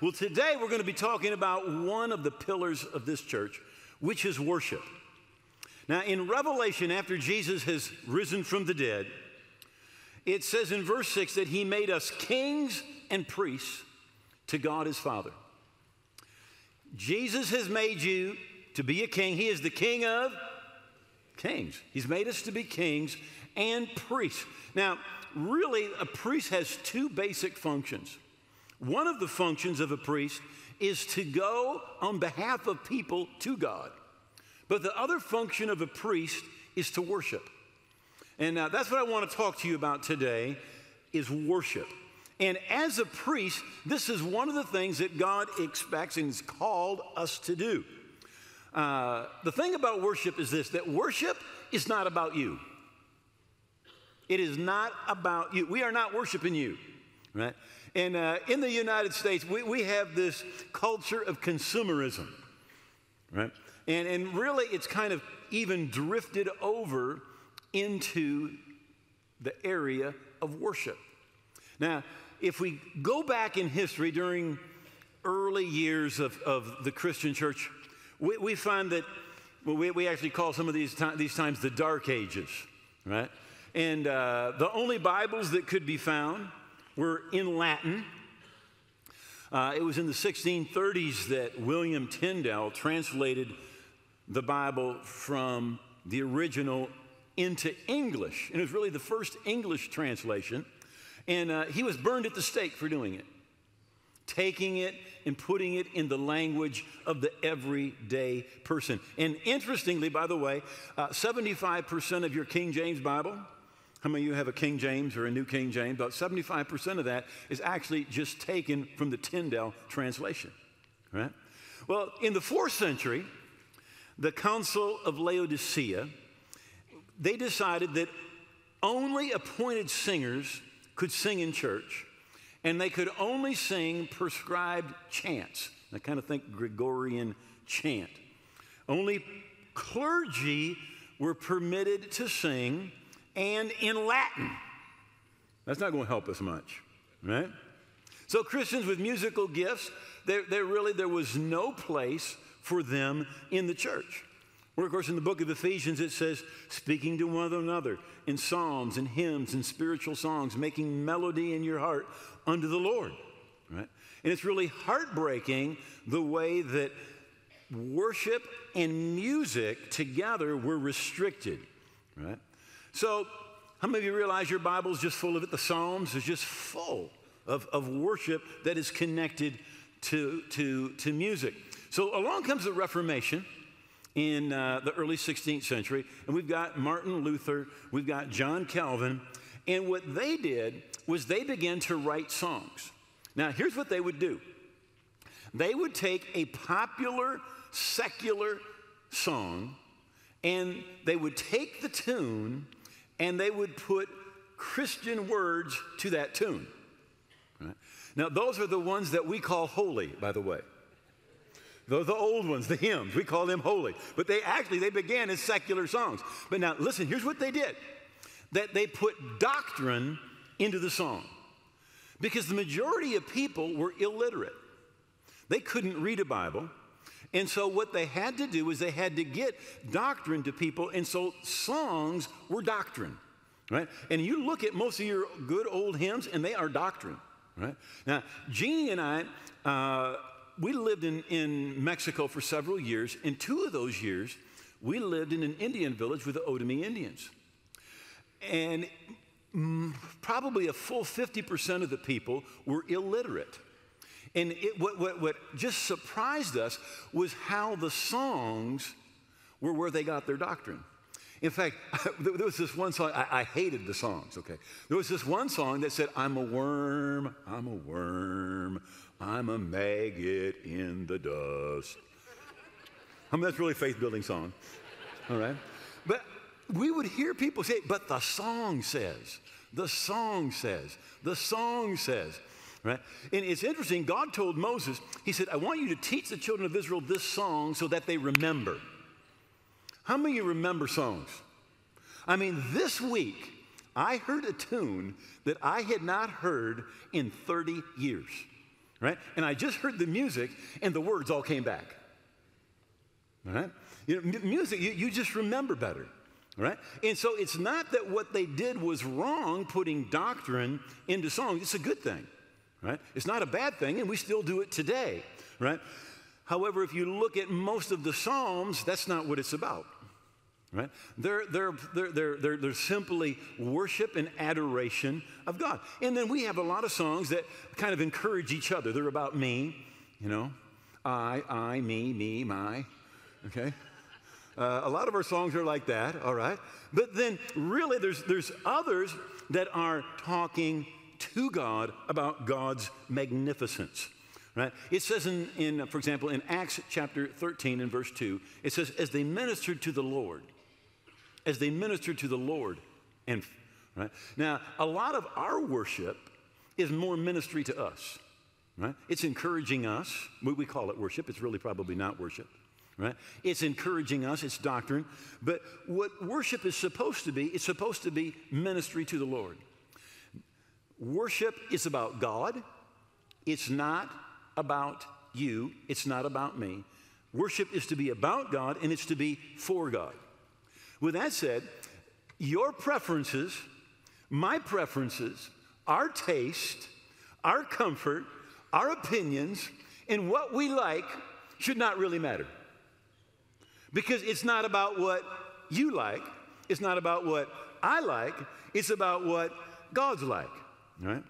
Well, today we're going to be talking about one of the pillars of this church, which is worship. Now, in Revelation, after Jesus has risen from the dead, it says in verse 6 that he made us kings and priests to God his Father. Jesus has made you to be a king. He is the king of kings. He's made us to be kings and priests. Now, really, a priest has two basic functions. One of the functions of a priest is to go on behalf of people to God. But the other function of a priest is to worship. And uh, that's what I want to talk to you about today is worship. And as a priest, this is one of the things that God expects and has called us to do. Uh, the thing about worship is this that worship is not about you. It is not about you. We are not worshiping you, right? And uh, in the United States, we, we have this culture of consumerism, right? And, and really, it's kind of even drifted over into the area of worship. Now, if we go back in history during early years of, of the Christian church, we, we find that well, we, we actually call some of these, these times the Dark Ages, right? And uh, the only Bibles that could be found were in Latin. Uh, it was in the 1630s that William Tyndale translated the Bible from the original into English. And it was really the first English translation. And uh, he was burned at the stake for doing it, taking it and putting it in the language of the everyday person. And interestingly, by the way, uh, 75% of your King James Bible, how many of you have a King James or a New King James? About 75% of that is actually just taken from the Tyndale translation, right? Well, in the fourth century, the Council of Laodicea, they decided that only appointed singers could sing in church, and they could only sing prescribed chants. I kind of think Gregorian chant. Only clergy were permitted to sing and in Latin. That's not going to help us much, right? So Christians with musical gifts, there, there really there was no place for them in the church. Where, of course, in the book of Ephesians it says, speaking to one another in psalms and hymns and spiritual songs, making melody in your heart unto the Lord, right? And it's really heartbreaking the way that worship and music together were restricted, right? So, how many of you realize your Bible is just full of it? The Psalms is just full of, of worship that is connected to, to, to music. So, along comes the Reformation in uh, the early 16th century, and we've got Martin Luther, we've got John Calvin, and what they did was they began to write songs. Now, here's what they would do they would take a popular secular song and they would take the tune and they would put Christian words to that tune. Right? Now, those are the ones that we call holy, by the way. Those are the old ones, the hymns. We call them holy. But they actually, they began as secular songs. But now, listen, here's what they did. That they put doctrine into the song. Because the majority of people were illiterate. They couldn't read a Bible. And so, what they had to do is they had to get doctrine to people. And so, songs were doctrine, right? And you look at most of your good old hymns, and they are doctrine, right? Now, Jeannie and I, uh, we lived in, in Mexico for several years. In two of those years, we lived in an Indian village with the Otomi Indians. And mm, probably a full 50% of the people were illiterate. And it, what, what, what just surprised us was how the songs were where they got their doctrine. In fact, there was this one song, I, I, hated the songs, okay? There was this one song that said, I'm a worm, I'm a worm, I'm a maggot in the dust. I mean, that's really faith building song, all right? But we would hear people say, but the song says, the song says, the song says right? And it's interesting, God told Moses, He said, I want you to teach the children of Israel this song so that they remember. How many of you remember songs? I mean, this week, I heard a tune that I had not heard in 30 years. right? And I just heard the music and the words all came back. Right? You know, music, you, you just remember better. Right? And so it's not that what they did was wrong putting doctrine into songs. It's a good thing. Right? It's not a bad thing, and we still do it today. Right? However, if you look at most of the Psalms, that's not what it's about. Right? They're, they're, they're, they're, they're, they're simply worship and adoration of God. And then we have a lot of songs that kind of encourage each other. They're about me, you know, I, I, me, me, my, okay? Uh, a lot of our songs are like that, all right? But then, really, there's, there's others that are talking to God about God's magnificence. Right? It says, in, in, for example, in Acts chapter 13 and verse 2, it says, as they ministered to the Lord, as they ministered to the Lord. And, right? Now, a lot of our worship is more ministry to us. Right? It's encouraging us. We, we call it worship. It's really probably not worship right? It's encouraging us, it's doctrine. But what worship is supposed to be, it's supposed to be ministry to the Lord. Worship is about God, it's not about you, it's not about me. Worship is to be about God and it's to be for God. With that said, your preferences, my preferences, our taste, our comfort, our opinions, and what we like should not really matter. Because it's not about what you like, it's not about what I like, it's about what God's like, right?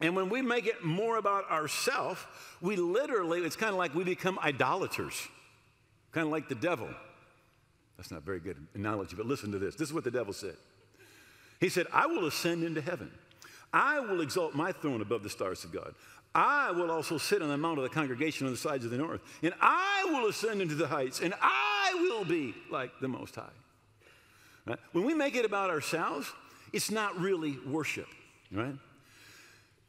And when we make it more about ourselves, we literally, it's kind of like we become idolaters, kind of like the devil. That's not very good analogy, but listen to this. This is what the devil said. He said, I will ascend into heaven. I will exalt my throne above the stars of God. I will also sit on the mount of the congregation on the sides of the north, and I will ascend into the heights, and I will be like the Most High. Right? When we make it about ourselves, it's not really worship, right?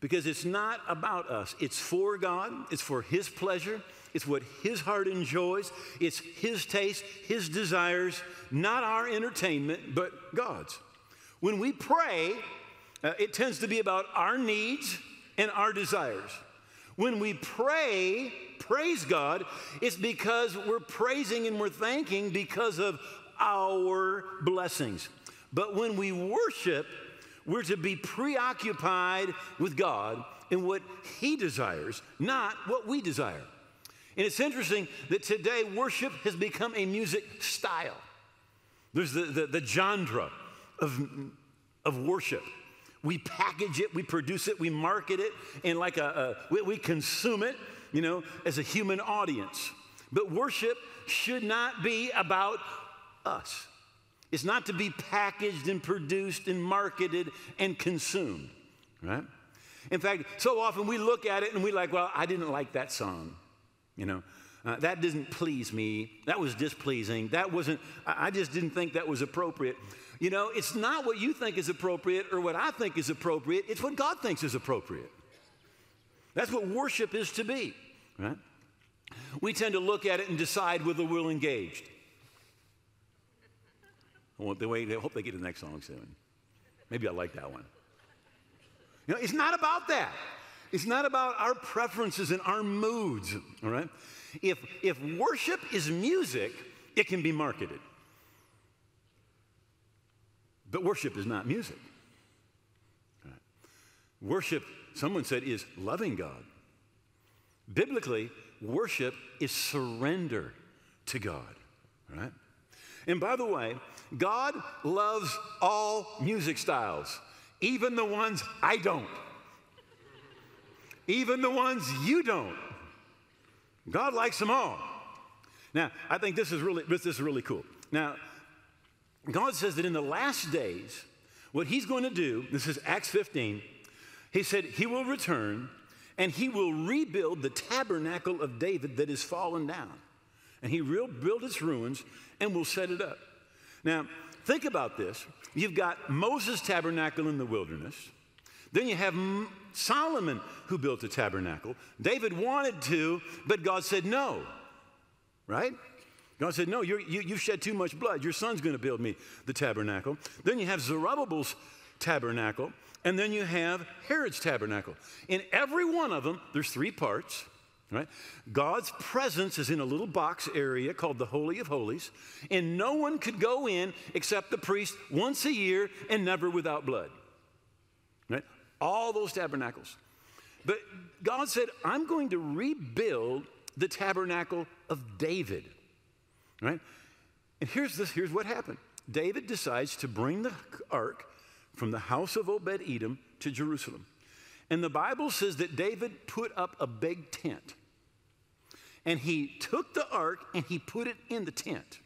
Because it's not about us. It's for God, it's for His pleasure, it's what His heart enjoys, it's His taste, His desires, not our entertainment, but God's. When we pray, uh, it tends to be about our needs and our desires. When we pray, praise God, it's because we're praising and we're thanking because of our blessings. But when we worship, we're to be preoccupied with God and what He desires, not what we desire. And it's interesting that today worship has become a music style. There's the, the, the genre of, of worship. We package it, we produce it, we market it, and like a, a we, we consume it, you know, as a human audience. But worship should not be about us. It's not to be packaged and produced and marketed and consumed, right? In fact, so often we look at it and we like, well, I didn't like that song, you know. Uh, that didn't please me. That was displeasing. That wasn't, I just didn't think that was appropriate. You know, it's not what you think is appropriate or what I think is appropriate, it's what God thinks is appropriate. That's what worship is to be, right? We tend to look at it and decide whether we're engaged. I hope they get to the next song soon. Maybe I like that one. You know, it's not about that. It's not about our preferences and our moods, all right? If, if worship is music, it can be marketed. But worship is not music. Right. Worship, someone said, is loving God. Biblically, worship is surrender to God, all right? And by the way, God loves all music styles, even the ones I don't, even the ones you don't. God likes them all. Now, I think this is really, this is really cool. Now, God says that in the last days, what He's going to do, this is Acts 15, He said, He will return and He will rebuild the tabernacle of David that is fallen down. And He will build its ruins and will set it up. Now, think about this. You've got Moses' tabernacle in the wilderness. Then you have Solomon who built the tabernacle. David wanted to, but God said no, right? God said, No, you you, shed too much blood. Your son's going to build me the tabernacle. Then you have Zerubbabel's tabernacle. and then you have Herod's tabernacle. In every one of them, there's three parts. Right? God's presence is in a little box area called the Holy of Holies, and no one could go in except the priest once a year and never without blood. Right? All those tabernacles. But God said, I'm going to rebuild the tabernacle of David. Right? And here's this, here's what happened. David decides to bring the ark from the house of Obed Edom to Jerusalem. And the Bible says that David put up a big tent. And he took the ark and he put it in the tent.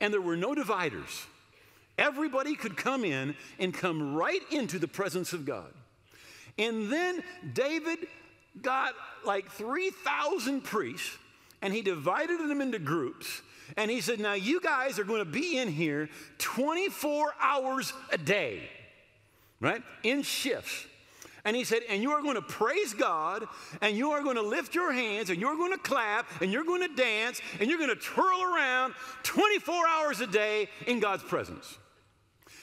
And there were no dividers. Everybody could come in and come right into the presence of God. And then David got like 3,000 priests and he divided them into groups. And he said, Now you guys are going to be in here 24 hours a day, right? In shifts. And he said, and you are going to praise God, and you are going to lift your hands, and you're going to clap, and you're going to dance, and you're going to twirl around 24 hours a day in God's presence.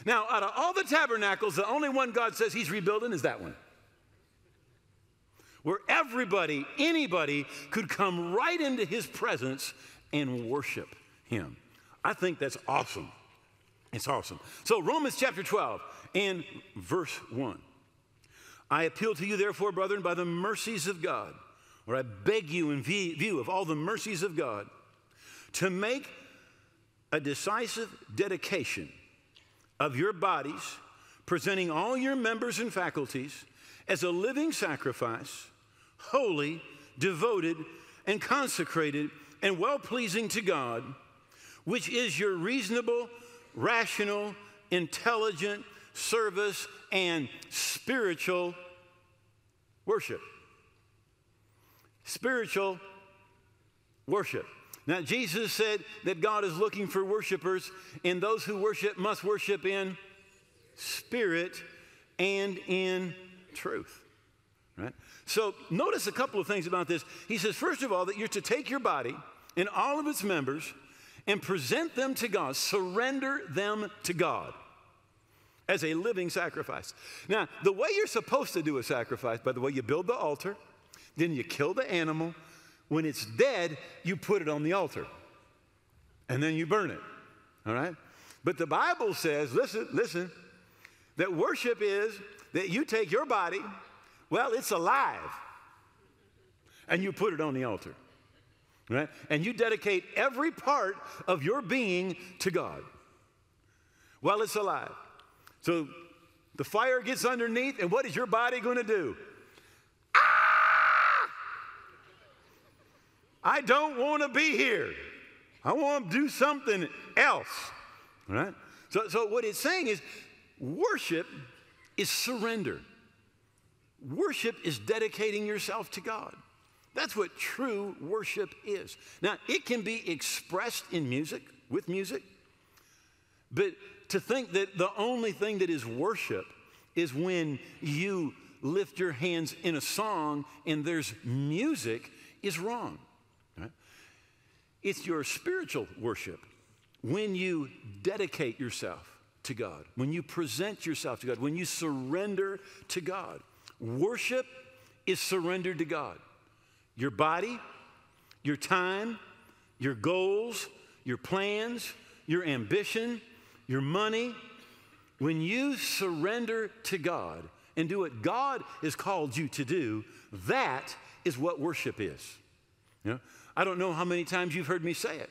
Now, out of all the tabernacles, the only one God says he's rebuilding is that one. Where everybody, anybody could come right into his presence and worship him. I think that's awesome. It's awesome. So, Romans chapter 12 and verse 1. I appeal to you, therefore, brethren, by the mercies of God, or I beg you in view of all the mercies of God, to make a decisive dedication of your bodies, presenting all your members and faculties as a living sacrifice, holy, devoted, and consecrated, and well pleasing to God, which is your reasonable, rational, intelligent, service, and spiritual worship. Spiritual worship. Now, Jesus said that God is looking for worshipers, and those who worship must worship in spirit and in truth. Right? So, notice a couple of things about this. He says, first of all, that you're to take your body and all of its members and present them to God, surrender them to God as a living sacrifice. Now, the way you're supposed to do a sacrifice, by the way, you build the altar, then you kill the animal. When it's dead, you put it on the altar, and then you burn it. All right? But the Bible says, listen, listen, that worship is that you take your body, well, it's alive, and you put it on the altar. Right? And you dedicate every part of your being to God while it's alive. So the fire gets underneath, and what is your body going to do? Ah! I don't want to be here. I want to do something else. Right? So, so what it's saying is worship is surrender. Worship is dedicating yourself to God. That's what true worship is. Now, it can be expressed in music, with music, but to think that the only thing that is worship is when you lift your hands in a song and there's music is wrong. Right? It's your spiritual worship when you dedicate yourself to God, when you present yourself to God, when you surrender to God. Worship is surrendered to God. Your body, your time, your goals, your plans, your ambition, your money, when you surrender to God and do what God has called you to do, that is what worship is. You know, I don't know how many times you've heard me say it.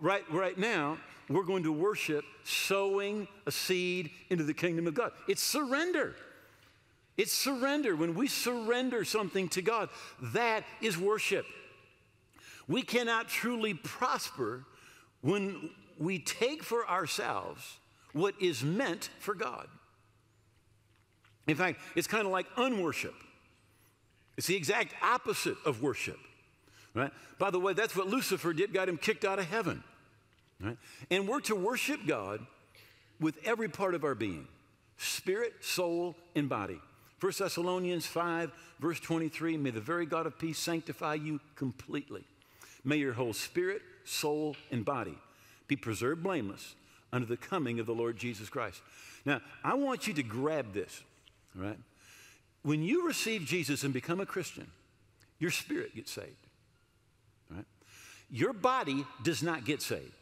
Right, right now, we're going to worship sowing a seed into the kingdom of God. It's surrender. It's surrender. When we surrender something to God, that is worship. We cannot truly prosper when we take for ourselves what is meant for God. In fact, it's kind of like unworship. It's the exact opposite of worship. Right? By the way, that's what Lucifer did, got him kicked out of heaven. Right? And we're to worship God with every part of our being spirit, soul, and body. 1 Thessalonians 5, verse 23 May the very God of peace sanctify you completely. May your whole spirit, soul, and body be preserved blameless under the coming of the Lord Jesus Christ. Now, I want you to grab this. All right? When you receive Jesus and become a Christian, your spirit gets saved. Right? Your body does not get saved.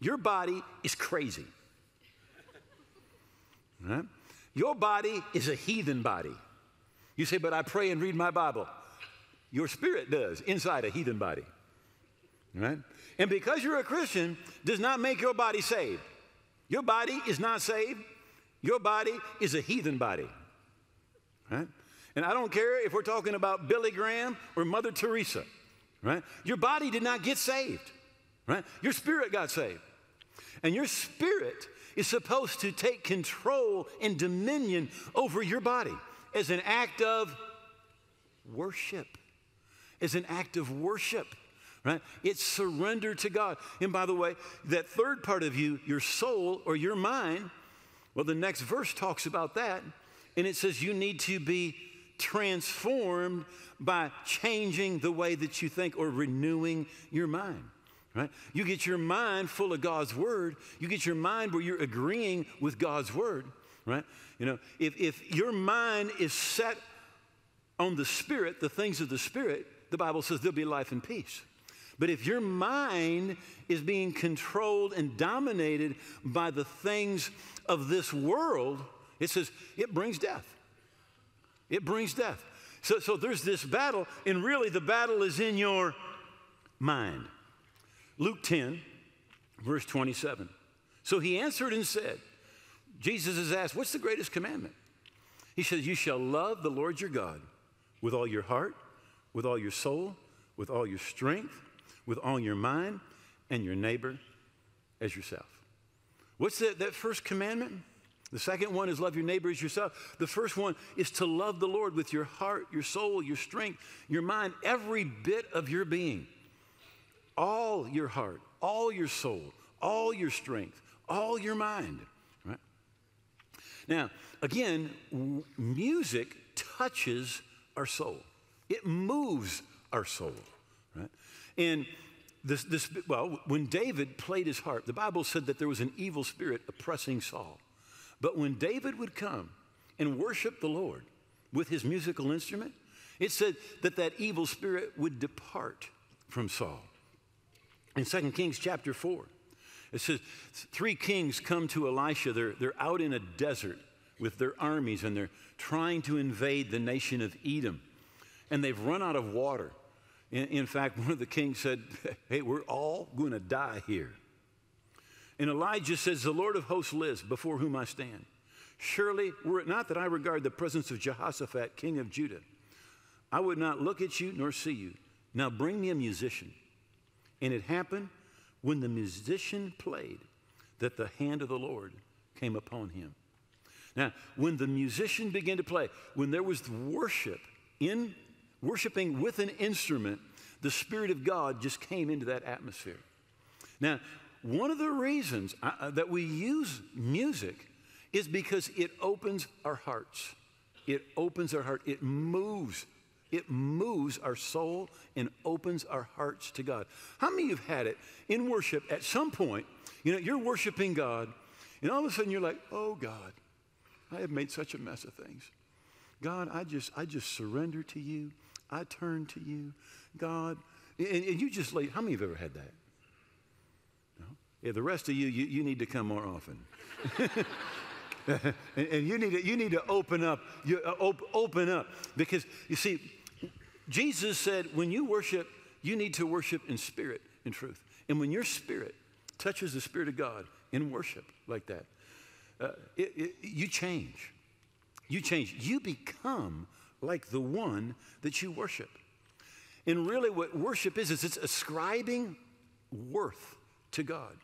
Your body is crazy. Right? Your body is a heathen body. You say, but I pray and read my Bible. Your spirit does inside a heathen body. Right? And because you're a Christian does not make your body saved. Your body is not saved. Your body is a heathen body. Right? And I don't care if we're talking about Billy Graham or Mother Teresa. Right? Your body did not get saved. Right? Your spirit got saved. And your spirit is supposed to take control and dominion over your body as an act of worship. As an act of worship, right? It's surrender to God. And by the way, that third part of you, your soul or your mind, well, the next verse talks about that. And it says you need to be transformed by changing the way that you think or renewing your mind right? You get your mind full of God's word. You get your mind where you're agreeing with God's word, right? You know, if, if your mind is set on the spirit, the things of the spirit, the Bible says there'll be life and peace. But if your mind is being controlled and dominated by the things of this world, it says it brings death. It brings death. So, so there's this battle, and really the battle is in your mind. Luke 10, verse 27. So he answered and said, Jesus is asked, What's the greatest commandment? He says, You shall love the Lord your God with all your heart, with all your soul, with all your strength, with all your mind, and your neighbor as yourself. What's that, that first commandment? The second one is love your neighbor as yourself. The first one is to love the Lord with your heart, your soul, your strength, your mind, every bit of your being all your heart, all your soul, all your strength, all your mind. Right? Now, again, music touches our soul. It moves our soul. Right? And this, this, well, when David played his harp, the Bible said that there was an evil spirit oppressing Saul. But when David would come and worship the Lord with his musical instrument, it said that that evil spirit would depart from Saul. In 2 Kings chapter 4, it says, Three kings come to Elisha. They're, they're out in a desert with their armies and they're trying to invade the nation of Edom. And they've run out of water. In, in fact, one of the kings said, Hey, we're all going to die here. And Elijah says, The Lord of hosts lives, before whom I stand. Surely, were it not that I regard the presence of Jehoshaphat, king of Judah, I would not look at you nor see you. Now bring me a musician. And it happened when the musician played that the hand of the Lord came upon him. Now, when the musician began to play, when there was worship in worshiping with an instrument, the Spirit of God just came into that atmosphere. Now, one of the reasons uh, uh, that we use music is because it opens our hearts. It opens our heart. It moves it moves our soul and opens our hearts to God. How many of you have had it in worship at some point? You know, you're worshiping God, and all of a sudden you're like, oh God, I have made such a mess of things. God, I just, I just surrender to you. I turn to you. God, and, and you just lay, how many of you have ever had that? No? Yeah, the rest of you, you, you need to come more often. and, and, you need to, you need to open up, you, uh, op, open up. Because you see, Jesus said, when you worship, you need to worship in spirit and truth. And when your spirit touches the Spirit of God in worship like that, uh, it, it, you change. You change. You become like the one that you worship. And really, what worship is, is it's ascribing worth to God.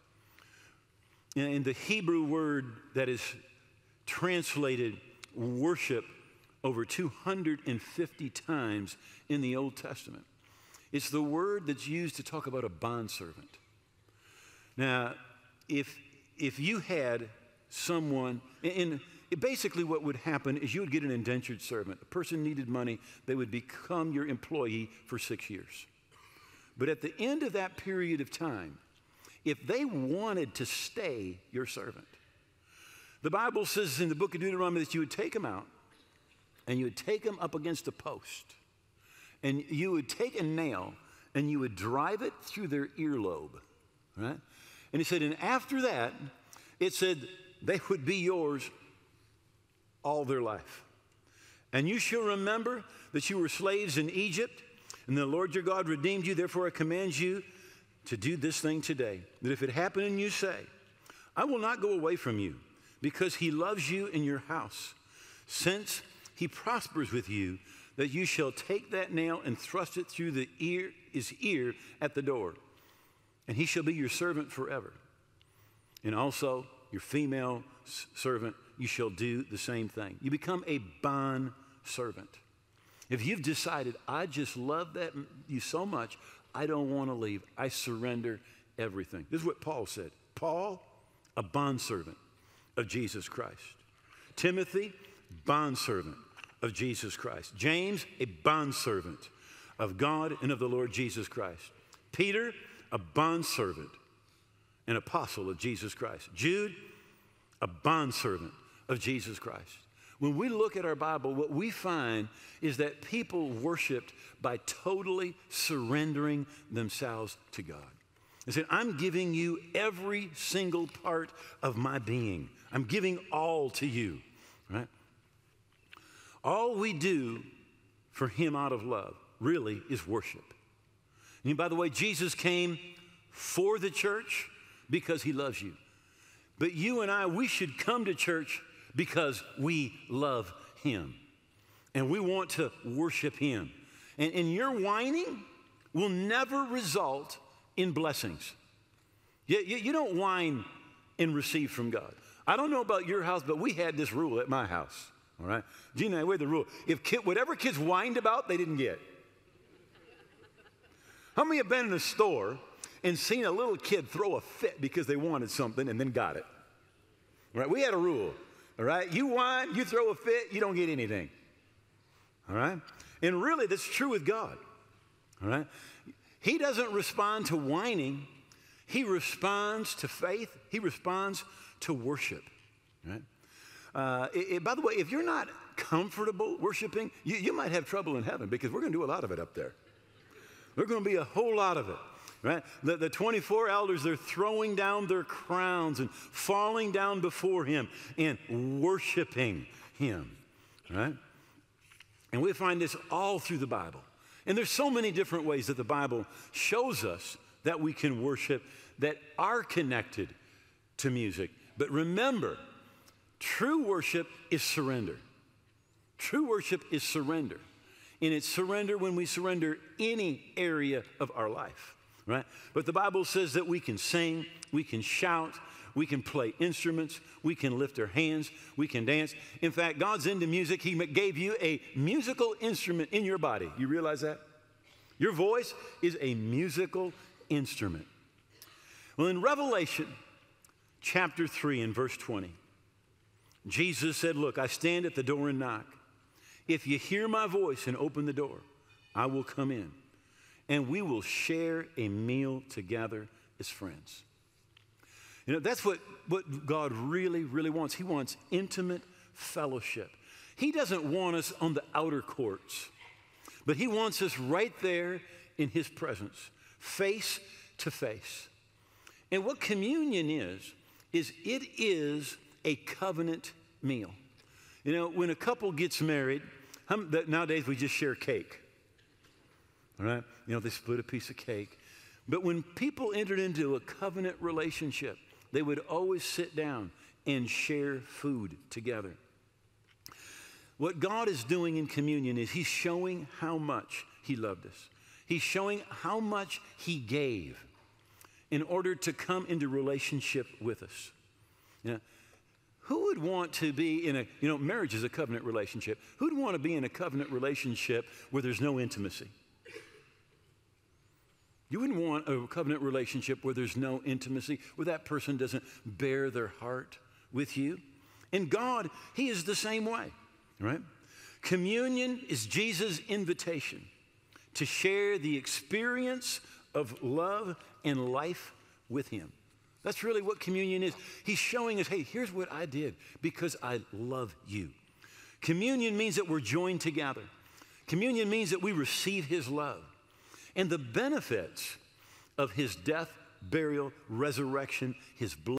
And the Hebrew word that is translated worship over 250 times in the Old Testament. It's the word that's used to talk about a bondservant. Now, if, if you had someone, and basically what would happen is you would get an indentured servant. A person needed money, they would become your employee for six years. But at the end of that period of time, if they wanted to stay your servant, The Bible says in the book of Deuteronomy that you would take them out and you would take them up against a post and you would take a nail and you would drive it through their earlobe, right? And he said, and after that, it said they would be yours all their life. And you shall remember that you were slaves in Egypt, and the Lord your God redeemed you. Therefore, I command you to do this thing today. That if it happen and you say, I will not go away from you, because he loves you in your house, since he prospers with you, that you shall take that nail and thrust it through the ear, his ear at the door, and he shall be your servant forever. And also your female servant, you shall do the same thing. You become a bond servant. If you've decided, I just love that you so much, I don't want to leave. I surrender everything. This is what Paul said. Paul, a bondservant of Jesus Christ. Timothy, bondservant of Jesus Christ. James, a bondservant of God and of the Lord Jesus Christ. Peter, a bondservant, an apostle of Jesus Christ. Jude, a bondservant of Jesus Christ. When we look at our Bible, what we find is that people worshiped by totally surrendering themselves to God. They said, I'm giving you every single part of my being. I'm giving all to you, right? All we do for Him out of love really is worship. And by the way, Jesus came for the church because He loves you. But you and I, we should come to church because we love Him and we want to worship Him. And, and your whining will never result in blessings. You, you, you don't whine and receive from God. I don't know about your house, but we had this rule at my house. All right, Gina, we had the rule: if kid, whatever kids whined about, they didn't get. How many have been in a store and seen a little kid throw a fit because they wanted something and then got it? Right, we had a rule. All right, you whine, you throw a fit, you don't get anything. All right, and really, that's true with God. All right, He doesn't respond to whining. He responds to faith. He responds to worship. Right? Uh, it, it, by the way, if you're not comfortable worshiping, you, you might have trouble in heaven because we're going to do a lot of it up there. There's going to be a whole lot of it. Right? The, the 24 elders, they're throwing down their crowns and falling down before him and worshiping him. Right? And we find this all through the Bible. And there's so many different ways that the Bible shows us that we can worship that are connected to music. But remember, true worship is surrender. True worship is surrender. And it's surrender when we surrender any area of our life, right? But the Bible says that we can sing, we can shout, we can play instruments, we can lift our hands, we can dance. In fact, God's into music. He gave you a musical instrument in your body. You realize that? Your voice is a musical instrument. Well, in Revelation chapter 3 and verse 20, Jesus said, Look, I stand at the door and knock. If you hear my voice and open the door, I will come in and we will share a meal together as friends. You know, that's what, what God really, really wants. He wants intimate fellowship. He doesn't want us on the outer courts, but He wants us right there in His presence, face to face. And what communion is, is it is a covenant meal. You know, when a couple gets married, nowadays we just share cake. All right? You know, they split a piece of cake. But when people entered into a covenant relationship, they would always sit down and share food together. What God is doing in communion is He's showing how much He loved us. He's showing how much He gave in order to come into relationship with us. Yeah. Who would want to be in a, you know, marriage is a covenant relationship. Who'd want to be in a covenant relationship where there's no intimacy? You wouldn't want a covenant relationship where there's no intimacy, where that person doesn't bear their heart with you. And God, He is the same way, right? Communion is Jesus' invitation to share the experience of love and life with Him. That's really what communion is. He's showing us, hey, here's what I did because I love you. Communion means that we're joined together. Communion means that we receive His love and the benefits of his death, burial, resurrection, his blood.